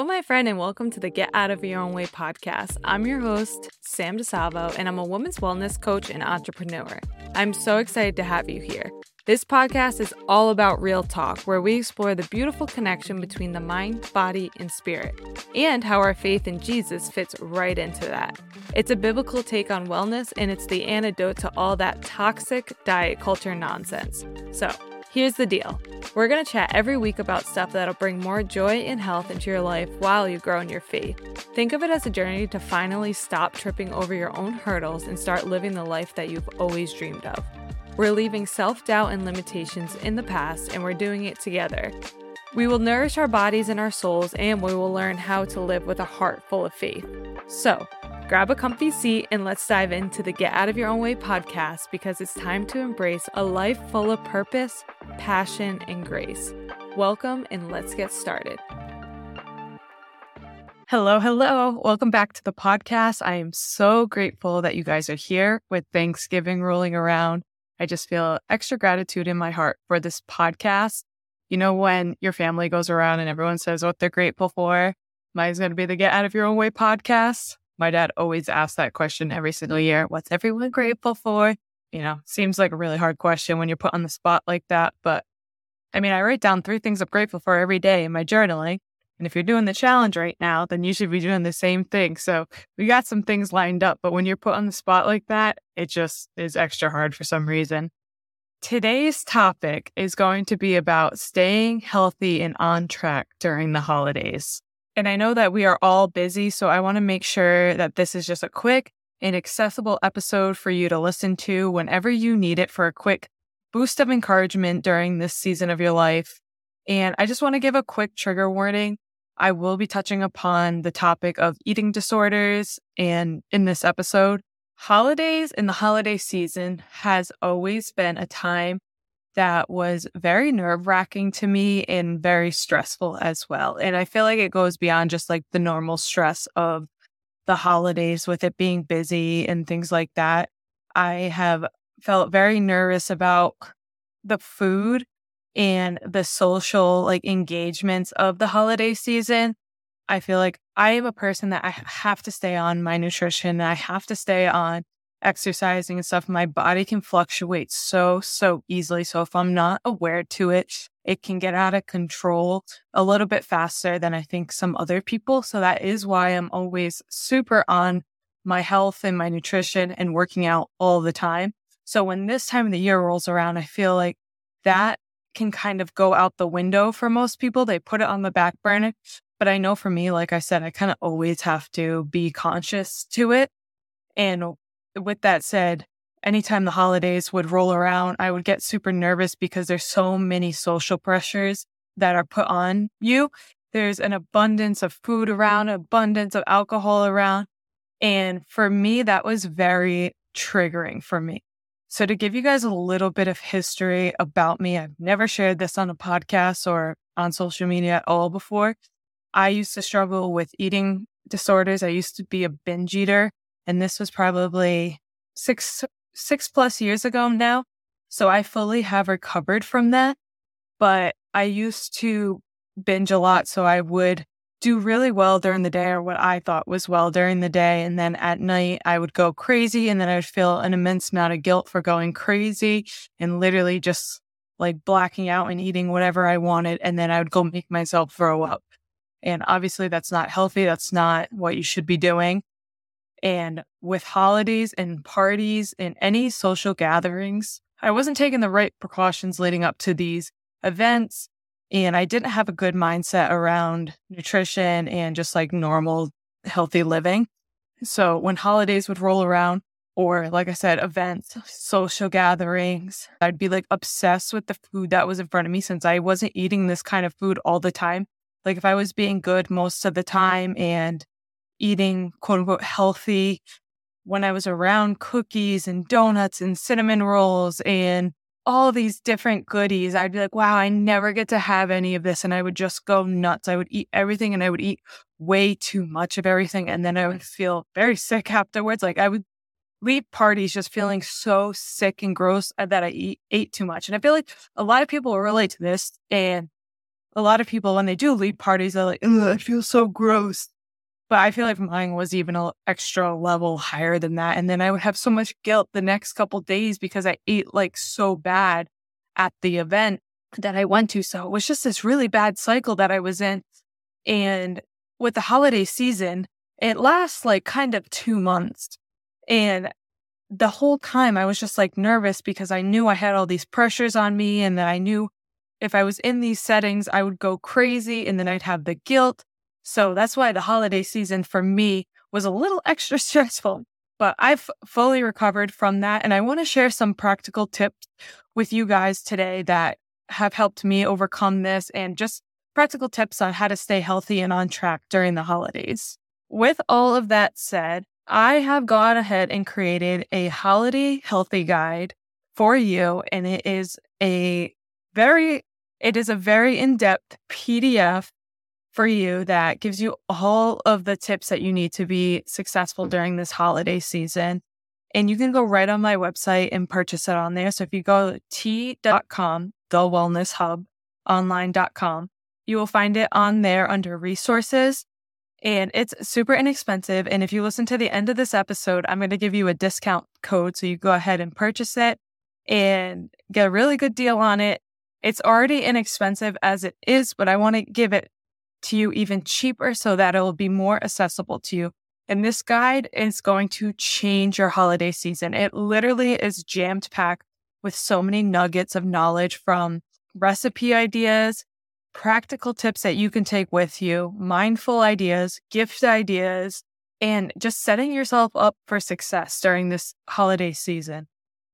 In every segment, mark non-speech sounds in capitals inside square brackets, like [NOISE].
Hello, my friend, and welcome to the Get Out of Your Own Way podcast. I'm your host, Sam DeSalvo, and I'm a women's wellness coach and entrepreneur. I'm so excited to have you here. This podcast is all about real talk, where we explore the beautiful connection between the mind, body, and spirit, and how our faith in Jesus fits right into that. It's a biblical take on wellness, and it's the antidote to all that toxic diet culture nonsense. So, Here's the deal we're going to chat every week about stuff that'll bring more joy and health into your life while you grow in your faith. Think of it as a journey to finally stop tripping over your own hurdles and start living the life that you've always dreamed of. We're leaving self doubt and limitations in the past, and we're doing it together. We will nourish our bodies and our souls, and we will learn how to live with a heart full of faith. So, Grab a comfy seat and let's dive into the Get Out of Your Own Way podcast because it's time to embrace a life full of purpose, passion, and grace. Welcome and let's get started. Hello, hello. Welcome back to the podcast. I am so grateful that you guys are here with Thanksgiving rolling around. I just feel extra gratitude in my heart for this podcast. You know, when your family goes around and everyone says what they're grateful for, mine's going to be the Get Out of Your Own Way podcast. My dad always asks that question every single year. What's everyone grateful for? You know, seems like a really hard question when you're put on the spot like that. But I mean, I write down three things I'm grateful for every day in my journaling. And if you're doing the challenge right now, then you should be doing the same thing. So we got some things lined up, but when you're put on the spot like that, it just is extra hard for some reason. Today's topic is going to be about staying healthy and on track during the holidays. And I know that we are all busy, so I want to make sure that this is just a quick and accessible episode for you to listen to whenever you need it for a quick boost of encouragement during this season of your life. And I just want to give a quick trigger warning. I will be touching upon the topic of eating disorders. And in this episode, holidays in the holiday season has always been a time that was very nerve wracking to me and very stressful as well. And I feel like it goes beyond just like the normal stress of the holidays with it being busy and things like that. I have felt very nervous about the food and the social like engagements of the holiday season. I feel like I am a person that I have to stay on my nutrition. I have to stay on exercising and stuff, my body can fluctuate so, so easily. So if I'm not aware to it, it can get out of control a little bit faster than I think some other people. So that is why I'm always super on my health and my nutrition and working out all the time. So when this time of the year rolls around, I feel like that can kind of go out the window for most people. They put it on the back burner. But I know for me, like I said, I kind of always have to be conscious to it. And with that said, anytime the holidays would roll around, I would get super nervous because there's so many social pressures that are put on you. There's an abundance of food around, abundance of alcohol around. And for me, that was very triggering for me. So to give you guys a little bit of history about me, I've never shared this on a podcast or on social media at all before. I used to struggle with eating disorders. I used to be a binge eater and this was probably six six plus years ago now. So I fully have recovered from that. But I used to binge a lot, so I would do really well during the day or what I thought was well during the day. And then at night, I would go crazy and then I would feel an immense amount of guilt for going crazy and literally just like blacking out and eating whatever I wanted. And then I would go make myself throw up. And obviously, that's not healthy. That's not what you should be doing. And with holidays and parties and any social gatherings, I wasn't taking the right precautions leading up to these events. And I didn't have a good mindset around nutrition and just like normal healthy living. So when holidays would roll around, or like I said, events, social gatherings, I'd be like obsessed with the food that was in front of me since I wasn't eating this kind of food all the time. Like if I was being good most of the time and eating quote unquote healthy when I was around cookies and donuts and cinnamon rolls and all these different goodies, I'd be like, wow, I never get to have any of this. And I would just go nuts. I would eat everything and I would eat way too much of everything. And then I would feel very sick afterwards. Like I would leave parties just feeling so sick and gross uh, that I eat, ate too much. And I feel like a lot of people relate to this. And a lot of people, when they do leave parties, they're like, I feel so gross. But I feel like mine was even an extra level higher than that. And then I would have so much guilt the next couple days because I ate like so bad at the event that I went to. So it was just this really bad cycle that I was in. And with the holiday season, it lasts like kind of two months. And the whole time I was just like nervous because I knew I had all these pressures on me and that I knew if I was in these settings, I would go crazy and then I'd have the guilt. So that's why the holiday season for me was a little [LAUGHS] extra stressful. But I've fully recovered from that. And I want to share some practical tips with you guys today that have helped me overcome this and just practical tips on how to stay healthy and on track during the holidays. With all of that said, I have gone ahead and created a holiday healthy guide for you. And it is a very, it is a very in-depth PDF for you that gives you all of the tips that you need to be successful mm. during this holiday season. And you can go right on my website and purchase it on there. So if you go to t.com, the wellness hub online.com, you will find it on there under resources and it's super inexpensive. And if you listen to the end of this episode, I'm going to give you a discount code. So you go ahead and purchase it and get a really good deal on it. It's already inexpensive as it is, but I want to give it to you even cheaper so that it will be more accessible to you. And this guide is going to change your holiday season. It literally is jammed packed with so many nuggets of knowledge from recipe ideas practical tips that you can take with you, mindful ideas, gift ideas, and just setting yourself up for success during this holiday season.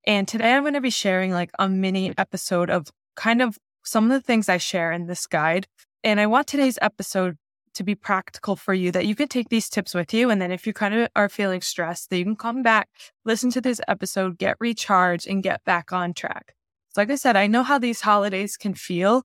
And today I'm going to be sharing like a mini episode of kind of some of the things I share in this guide. And I want today's episode to be practical for you that you can take these tips with you. And then if you kind of are feeling stressed, that you can come back, listen to this episode, get recharged and get back on track. So like I said, I know how these holidays can feel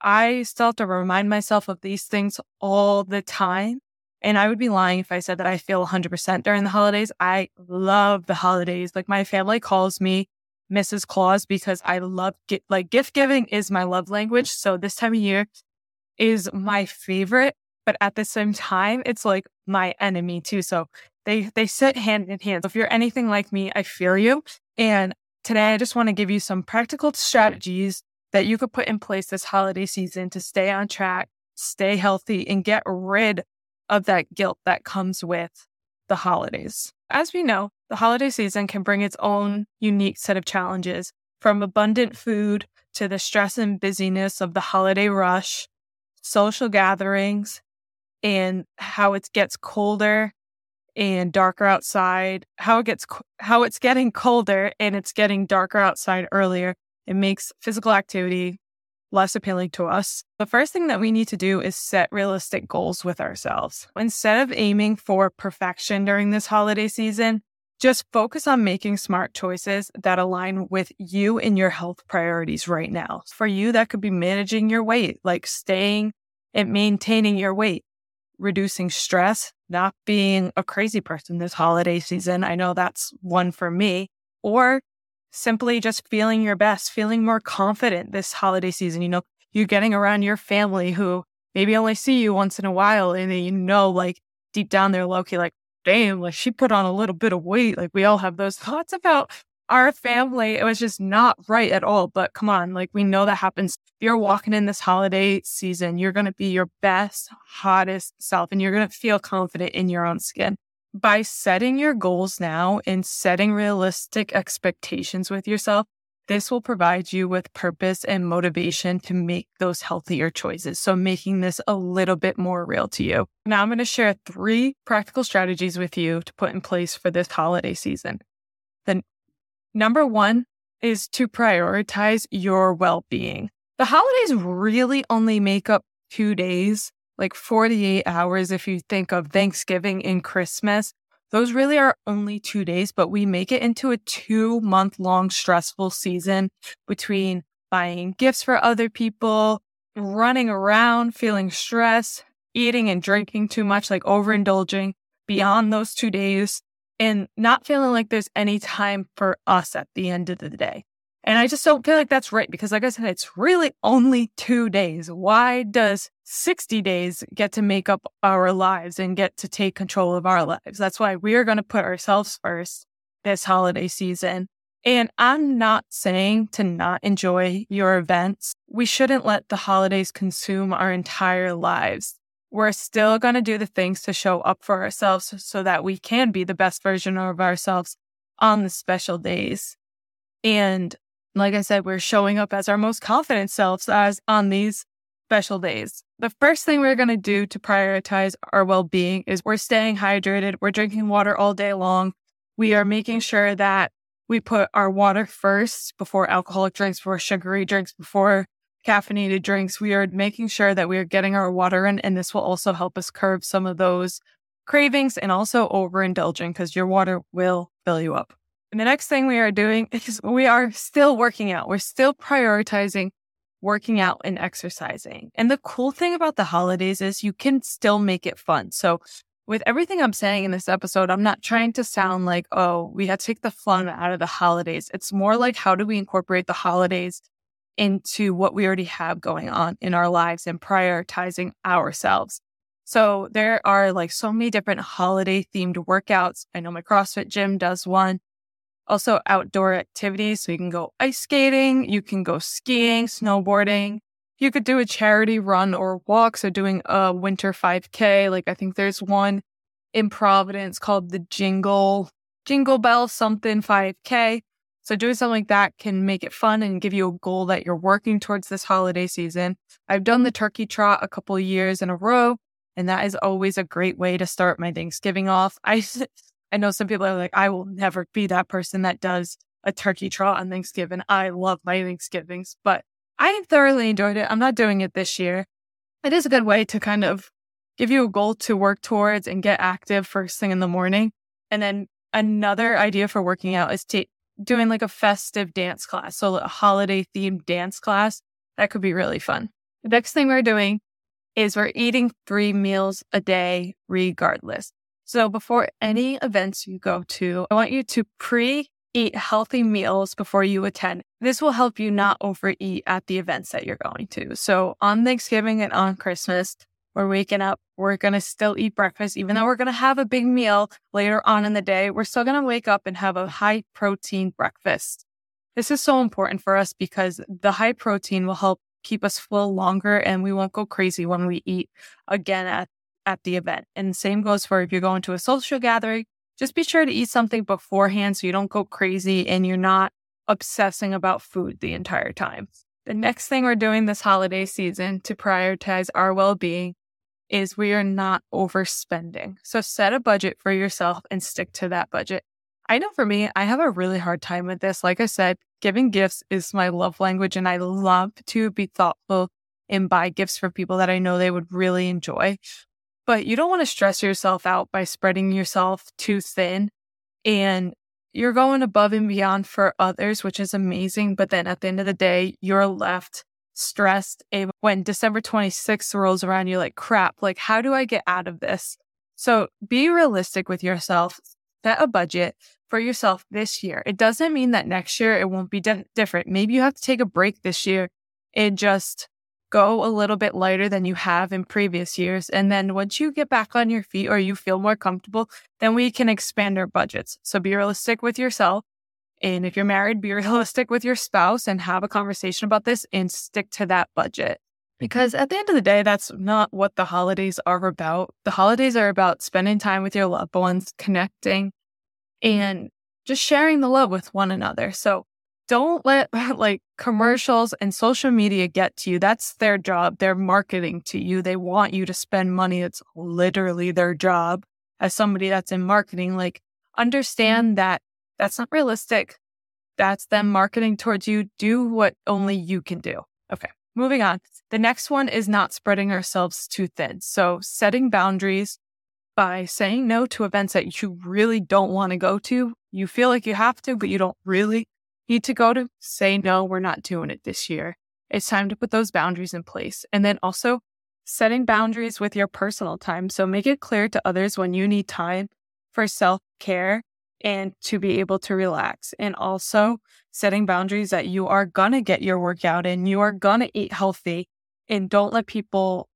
I still have to remind myself of these things all the time. And I would be lying if I said that I feel 100% during the holidays. I love the holidays. Like my family calls me Mrs. Claus because I love like gift giving is my love language. So this time of year is my favorite, but at the same time, it's like my enemy too. So they, they sit hand in hand. So if you're anything like me, I feel you. And today I just want to give you some practical strategies that you could put in place this holiday season to stay on track, stay healthy, and get rid of that guilt that comes with the holidays. As we know, the holiday season can bring its own unique set of challenges from abundant food to the stress and busyness of the holiday rush, social gatherings, and how it gets colder and darker outside, how it gets how it's getting colder and it's getting darker outside earlier it makes physical activity less appealing to us. The first thing that we need to do is set realistic goals with ourselves. Instead of aiming for perfection during this holiday season, just focus on making smart choices that align with you and your health priorities right now. For you, that could be managing your weight, like staying and maintaining your weight, reducing stress, not being a crazy person this holiday season. I know that's one for me. Or simply just feeling your best, feeling more confident this holiday season. You know, you're getting around your family who maybe only see you once in a while and you know, like deep down they're low key, like, damn, like she put on a little bit of weight. Like we all have those [LAUGHS] thoughts about our family. It was just not right at all. But come on, like we know that happens. You're walking in this holiday season, you're going to be your best, hottest self and you're going to feel confident in your own skin by setting your goals now and setting realistic expectations with yourself, this will provide you with purpose and motivation to make those healthier choices. So making this a little bit more real to you. Now I'm going to share three practical strategies with you to put in place for this holiday season. The number one is to prioritize your well-being. The holidays really only make up two days like 48 hours if you think of Thanksgiving and Christmas. Those really are only two days, but we make it into a two month long stressful season between buying gifts for other people, running around, feeling stress, eating and drinking too much, like overindulging beyond those two days, and not feeling like there's any time for us at the end of the day. And I just don't feel like that's right because, like I said, it's really only two days. Why does 60 days get to make up our lives and get to take control of our lives? That's why we are going to put ourselves first this holiday season. And I'm not saying to not enjoy your events. We shouldn't let the holidays consume our entire lives. We're still going to do the things to show up for ourselves so that we can be the best version of ourselves on the special days. And like I said, we're showing up as our most confident selves as on these special days. The first thing we're going to do to prioritize our well-being is we're staying hydrated. We're drinking water all day long. We are making sure that we put our water first before alcoholic drinks, before sugary drinks, before caffeinated drinks. We are making sure that we are getting our water in, and this will also help us curb some of those cravings and also overindulging because your water will fill you up. And the next thing we are doing [LAUGHS] is we are still working out. We're still prioritizing working out and exercising. And the cool thing about the holidays is you can still make it fun. So with everything I'm saying in this episode, I'm not trying to sound like, oh, we had to take the fun out of the holidays. It's more like how do we incorporate the holidays into what we already have going on in our lives and prioritizing ourselves. So there are like so many different holiday themed workouts. I know my CrossFit gym does one. Also outdoor activities. So you can go ice skating, you can go skiing, snowboarding. You could do a charity run or walk. So doing a winter 5K. Like I think there's one in Providence called the Jingle, Jingle Bell something 5K. So doing something like that can make it fun and give you a goal that you're working towards this holiday season. I've done the turkey trot a couple years in a row, and that is always a great way to start my Thanksgiving off. [LAUGHS] I I know some people are like, I will never be that person that does a turkey trot on Thanksgiving. I love my Thanksgivings, but I thoroughly enjoyed it. I'm not doing it this year. It is a good way to kind of give you a goal to work towards and get active first thing in the morning. And then another idea for working out is doing like a festive dance class. So a holiday themed dance class. That could be really fun. The next thing we're doing is we're eating three meals a day regardless. So before any events you go to, I want you to pre eat healthy meals before you attend. This will help you not overeat at the events that you're going to. So on Thanksgiving and on Christmas, we're waking up, we're going to still eat breakfast, even though we're going to have a big meal later on in the day. We're still going to wake up and have a high protein breakfast. This is so important for us because the high protein will help keep us full longer and we won't go crazy when we eat again at at the event. And same goes for if you're going to a social gathering, just be sure to eat something beforehand so you don't go crazy and you're not obsessing about food the entire time. The next thing we're doing this holiday season to prioritize our well being is we are not overspending. So set a budget for yourself and stick to that budget. I know for me, I have a really hard time with this. Like I said, giving gifts is my love language and I love to be thoughtful and buy gifts for people that I know they would really enjoy. But you don't want to stress yourself out by spreading yourself too thin. And you're going above and beyond for others, which is amazing. But then at the end of the day, you're left stressed. And when December 26th rolls around, you're like, crap, like, how do I get out of this? So be realistic with yourself, set a budget for yourself this year. It doesn't mean that next year it won't be di- different. Maybe you have to take a break this year and just go a little bit lighter than you have in previous years. And then once you get back on your feet or you feel more comfortable, then we can expand our budgets. So be realistic with yourself. And if you're married, be [LAUGHS] realistic with your spouse and have a conversation about this and stick to that budget. Mm-hmm. Because at the end of the day, that's not what the holidays are about. The holidays are about spending time with your loved ones, connecting, and just sharing the love with one another. So don't let [LAUGHS] like commercials and social media get to you. That's their job. They're marketing to you. They want you to spend money. It's literally their job as somebody that's in marketing. Like, understand mm-hmm. that that's not realistic. That's them marketing towards you. Do what only you can do. Okay. Moving on. The next one is not spreading ourselves too thin. So setting boundaries by saying no to events that you really don't want to go to. You feel like you have to, but you don't really need to go to say, no, we're not doing it this year. It's time to put those boundaries in place. And then also setting boundaries with your personal time. So make it clear to others when you need time for self care and to be able to relax. And also setting boundaries that you are going to get your workout in, you are going to eat healthy, and don't let people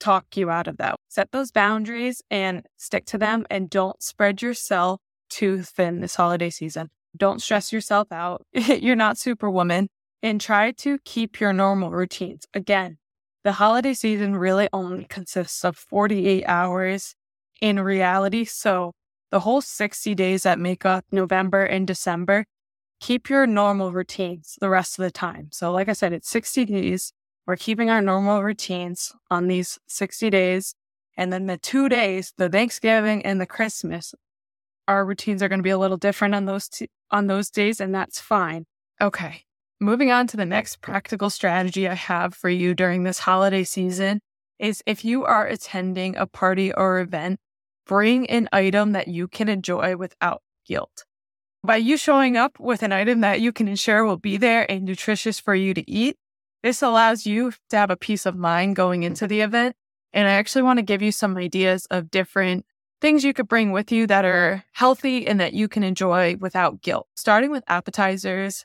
talk you out of that. Set those boundaries and stick to them, and don't spread yourself too thin this holiday season. Don't stress yourself out. [LAUGHS] You're not superwoman. And try to keep your normal routines. Again, the holiday season really only consists of 48 hours in reality. So the whole 60 days that make up November and December, keep your normal routines the rest of the time. So, like I said, it's 60 days. We're keeping our normal routines on these 60 days. And then the two days, the Thanksgiving and the Christmas, our routines are going to be a little different on those t- on those days, and that's fine. Okay. Moving on to the next practical strategy I have for you during this holiday season is if you are attending a party or event, bring an item that you can enjoy without guilt. By you showing up with an item that you can ensure will be there and nutritious for you to eat, this allows you to have a peace of mind going into the event. And I actually want to give you some ideas of different things you could bring with you that are healthy and that you can enjoy without guilt. Starting with appetizers,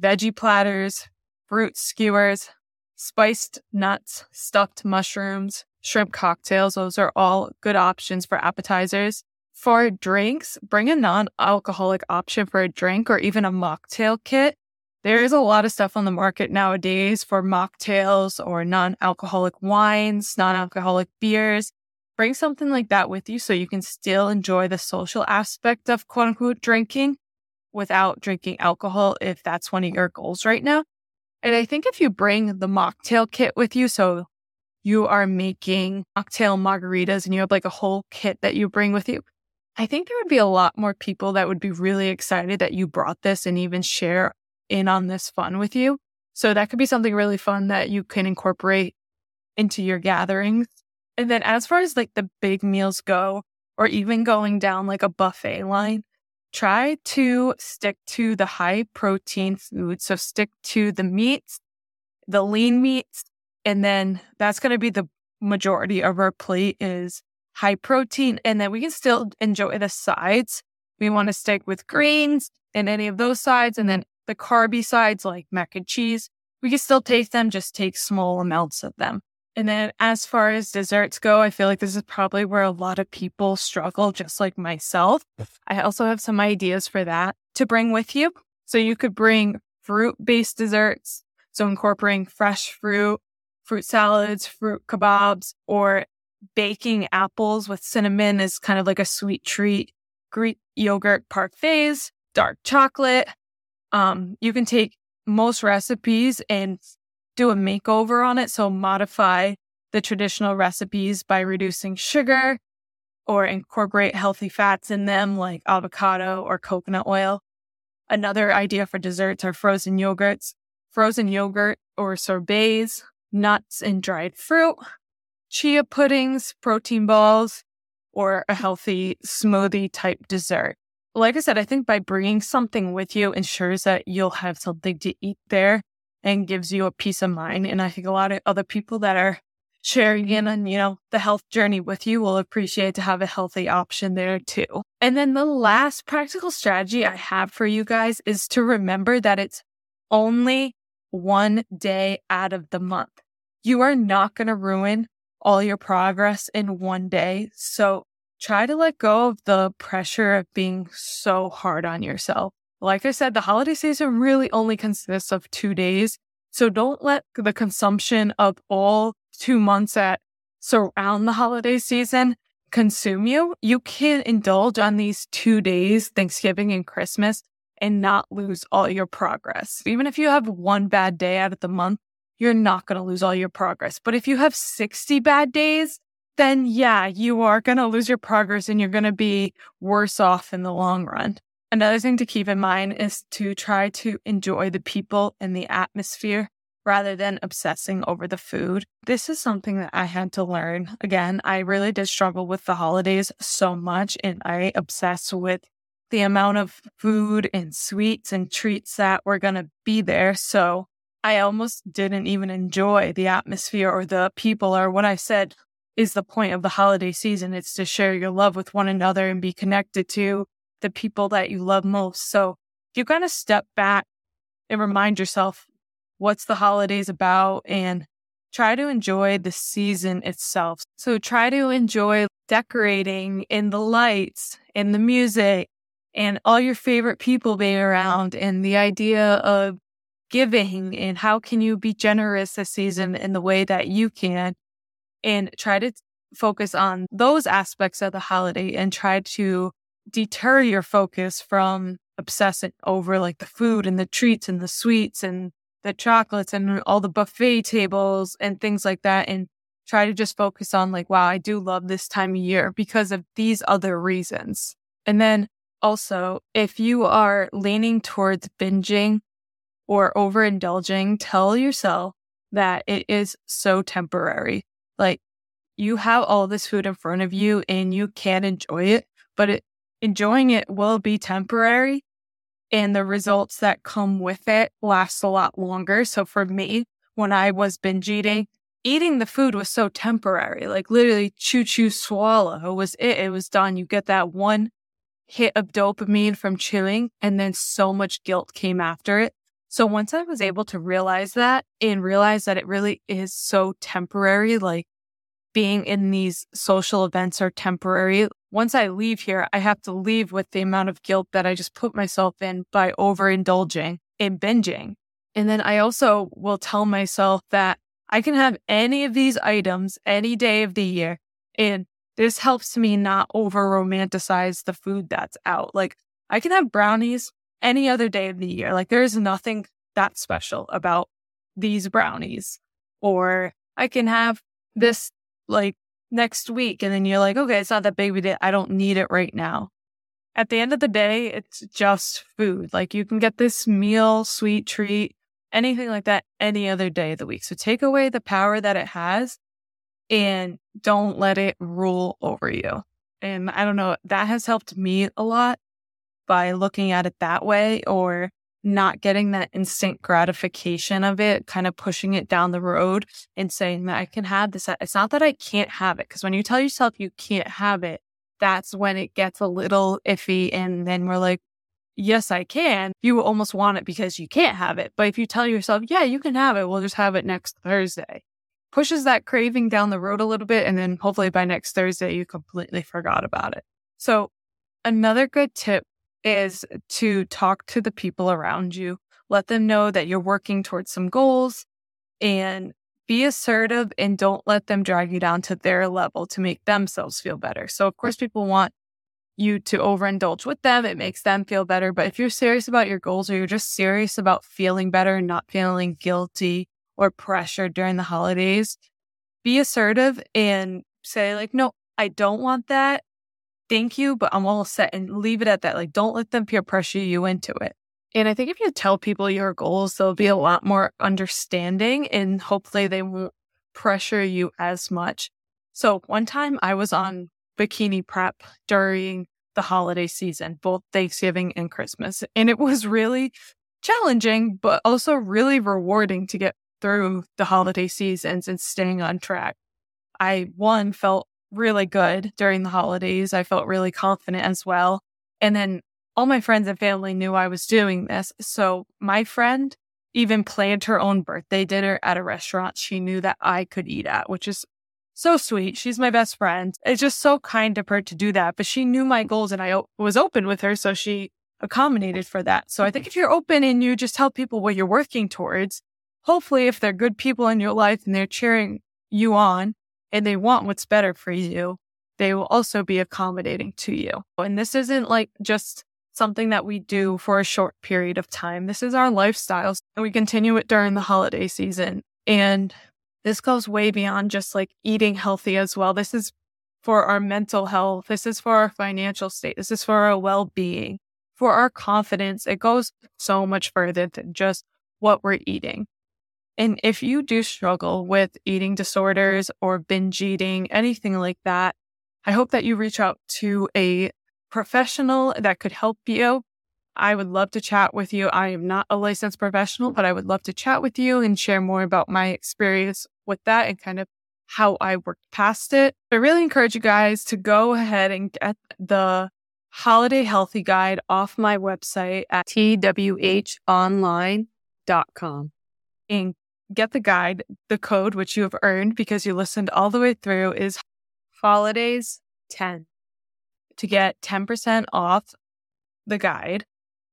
veggie platters, fruit skewers, spiced nuts, stuffed mushrooms, shrimp cocktails. Those are all good options for appetizers. For drinks, bring a non alcoholic option for a drink or even a mocktail kit. There is a lot of stuff on the market nowadays for mocktails or non alcoholic wines, non alcoholic beers. Bring something like that with you so you can still enjoy the social aspect of quote unquote drinking without drinking alcohol if that's one of your goals right now. And I think if you bring the mocktail kit with you, so you are making mocktail margaritas and you have like a whole kit that you bring with you, I think there would be a lot more people that would be really excited that you brought this and even share in on this fun with you. So that could be something really fun that you can incorporate into your gatherings. And then as far as like the big meals go, or even going down like a buffet line, try to stick to the high protein foods. So stick to the meats, the lean meats, and then that's going to be the majority of our plate is high protein. And then we can still enjoy the sides. We want to stick with greens and any of those sides. And then the carby sides like mac and cheese, we can still take them, just take small amounts of them. And then as far as desserts go, I feel like this is probably where a lot of people struggle, just like myself. I also have some ideas for that to bring with you. So you could bring fruit based desserts. So incorporating fresh fruit, fruit salads, fruit kebabs, or baking apples with cinnamon is kind of like a sweet treat. Greek yogurt parfaits, dark chocolate. Um, you can take most recipes and do a makeover on it. So modify the traditional recipes by reducing sugar or incorporate healthy fats in them like avocado or coconut oil. Another idea for desserts are frozen yogurts, frozen yogurt or sorbets, nuts and dried fruit, chia puddings, protein balls, or a healthy smoothie type dessert. Like I said, I think by bringing something with you ensures that you'll have something to eat there and gives you a peace of mind. And I think a lot of other people that are sharing in on, you know, the health journey with you will appreciate to have a healthy option there too. And then the last practical strategy I have for you guys is to remember that it's only one day out of the month. You are not going to ruin all your progress in one day. So try to let go of the pressure of being so hard on yourself. Like I said, the holiday season really only consists of two days. So don't let the consumption of all two months that surround the holiday season consume you. You can indulge on these two days, Thanksgiving and Christmas, and not lose all your progress. Even if you have one bad day out of the month, you're not going to lose all your progress. But if you have 60 bad days, then yeah, you are going to lose your progress and you're going to be worse off in the long run. Another thing to keep in mind is to try to enjoy the people and the atmosphere rather than obsessing over the food. This is something that I had to learn. Again, I really did struggle with the holidays so much and I obsessed with the amount of food and sweets and treats that were going to be there. So I almost didn't even enjoy the atmosphere or the people or what I said is the point of the holiday season. It's to share your love with one another and be connected to the people that you love most. So you kind of step back and remind yourself what's the holidays about and try to enjoy the season itself. So try to enjoy decorating in the lights and the music and all your favorite people being around and the idea of giving and how can you be generous this season in the way that you can and try to focus on those aspects of the holiday and try to deter your focus from obsessing over like the food and the treats and the sweets and the chocolates and all the buffet tables and things like that and try to just focus on like wow I do love this time of year because of these other reasons. And then also if you are leaning towards binging or overindulging, tell yourself that it is so temporary. Like you have all this food in front of you and you can enjoy it, but it, enjoying it will be temporary and the results that come with it last a lot longer. So for me, when I was binge eating, eating the food was so temporary, like literally chew, chew, swallow was it. It was done. You get that one hit of dopamine from chewing and then so much guilt came after it. So once I was able to realize that and realize that it really is so temporary, like being in these social events are temporary. Once I leave here, I have to leave with the amount of guilt that I just put myself in by overindulging and binging. And then I also will tell myself that I can have any of these items any day of the year. And this helps me not over romanticize the food that's out. Like I can have brownies any other day of the year. Like there is nothing that special about these brownies. Or I can have this like next week. And then you're like, okay, it's not that big of a deal. I don't need it right now. At the end of the day, it's just food. Like you can get this meal, sweet treat, anything like that any other day of the week. So take away the power that it has and don't let it rule over you. And I don't know, that has helped me a lot by looking at it that way or not getting that instant gratification of it, kind of pushing it down the road and saying that I can have this. It's not that I can't have it. Cause when you tell yourself you can't have it, that's when it gets a little iffy. And then we're like, yes, I can. You almost want it because you can't have it. But if you tell yourself, yeah, you can have it, we'll just have it next Thursday, pushes that craving down the road a little bit. And then hopefully by next Thursday, you completely forgot about it. So another good tip is to talk to the people around you, let them know that you're working towards some goals and be assertive and don't let them drag you down to their level to make themselves feel better. So, of course, people want you to overindulge with them. It makes them feel better. But if you're serious about your goals or you're just serious about feeling better and not feeling guilty or pressured during the holidays, be assertive and say, like, no, I don't want that thank you, but I'm all set and leave it at that. Like, don't let them peer pressure you into it. And I think if you tell people your goals, they'll be a lot more understanding and hopefully they won't pressure you as much. So one time I was on bikini prep during the holiday season, both Thanksgiving and Christmas. And it was really challenging, but also really rewarding to get through the holiday seasons and staying on track. I, one, felt really good during the holidays. I felt really confident as well. And then all my friends and family knew I was doing this. So my friend even planned her own birthday dinner at a restaurant she knew that I could eat at, which is so sweet. She's my best friend. It's just so kind of her to do that. But she knew my goals and I o- was open with her. So she accommodated for that. So I think if you're open and you just tell people what you're working towards, hopefully if they're good people in your life and they're cheering you on, and they want what's better for you, they will also be accommodating to you. And this isn't like just something that we do for a short period of time. This is our lifestyles and we continue it during the holiday season. And this goes way beyond just like eating healthy as well. This is for our mental health. This is for our financial state. This is for our well being, for our confidence. It goes so much further than just what we're eating. And if you do struggle with eating disorders or binge eating, anything like that, I hope that you reach out to a professional that could help you. I would love to chat with you. I am not a licensed professional, but I would love to chat with you and share more about my experience with that and kind of how I worked past it. I really encourage you guys to go ahead and get the Holiday Healthy Guide off my website at TWH Online samdesalvo.com and get the guide. The code, which you have earned because you listened all the way through, is holidays 10 to get 10% off the guide.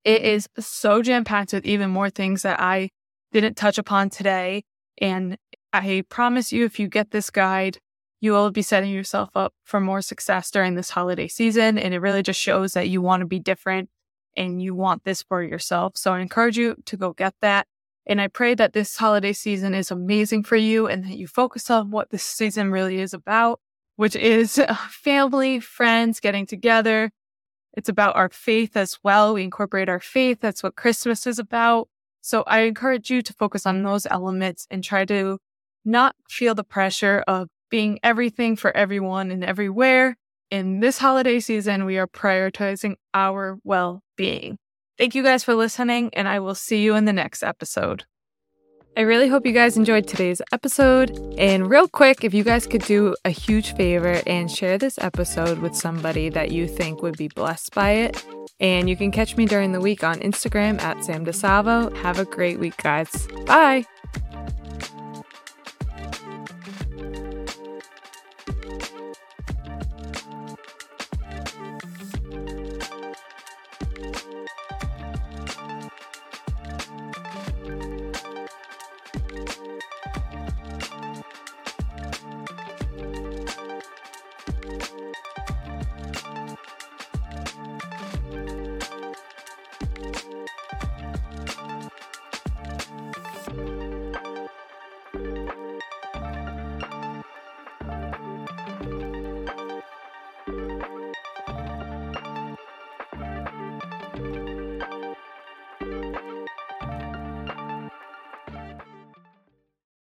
It is so jam packed with even more things that I didn't touch upon today. And I promise you, if you get this guide, you will be setting yourself up for more success during this holiday season. And it really just shows that you want to be different and you want this for yourself. So I encourage you to go get that. And I pray that this holiday season is amazing for you and that you focus on what this season really is about, which is [LAUGHS] uh, family, friends, getting together. It's about our faith as well. We incorporate our faith. That's what Christmas is about. So I encourage you to focus on those elements and try to not feel the pressure of being everything for everyone and everywhere. In this holiday season, we are prioritizing our well being. Thank you guys for listening, and I will see you in the next episode. I really hope you guys enjoyed today's episode. And real quick, if you guys could do a huge favor and share this episode with somebody that you think would be blessed by it. And you can catch me during the week on Instagram at Sam DeSalvo. Have a great week, guys. Bye.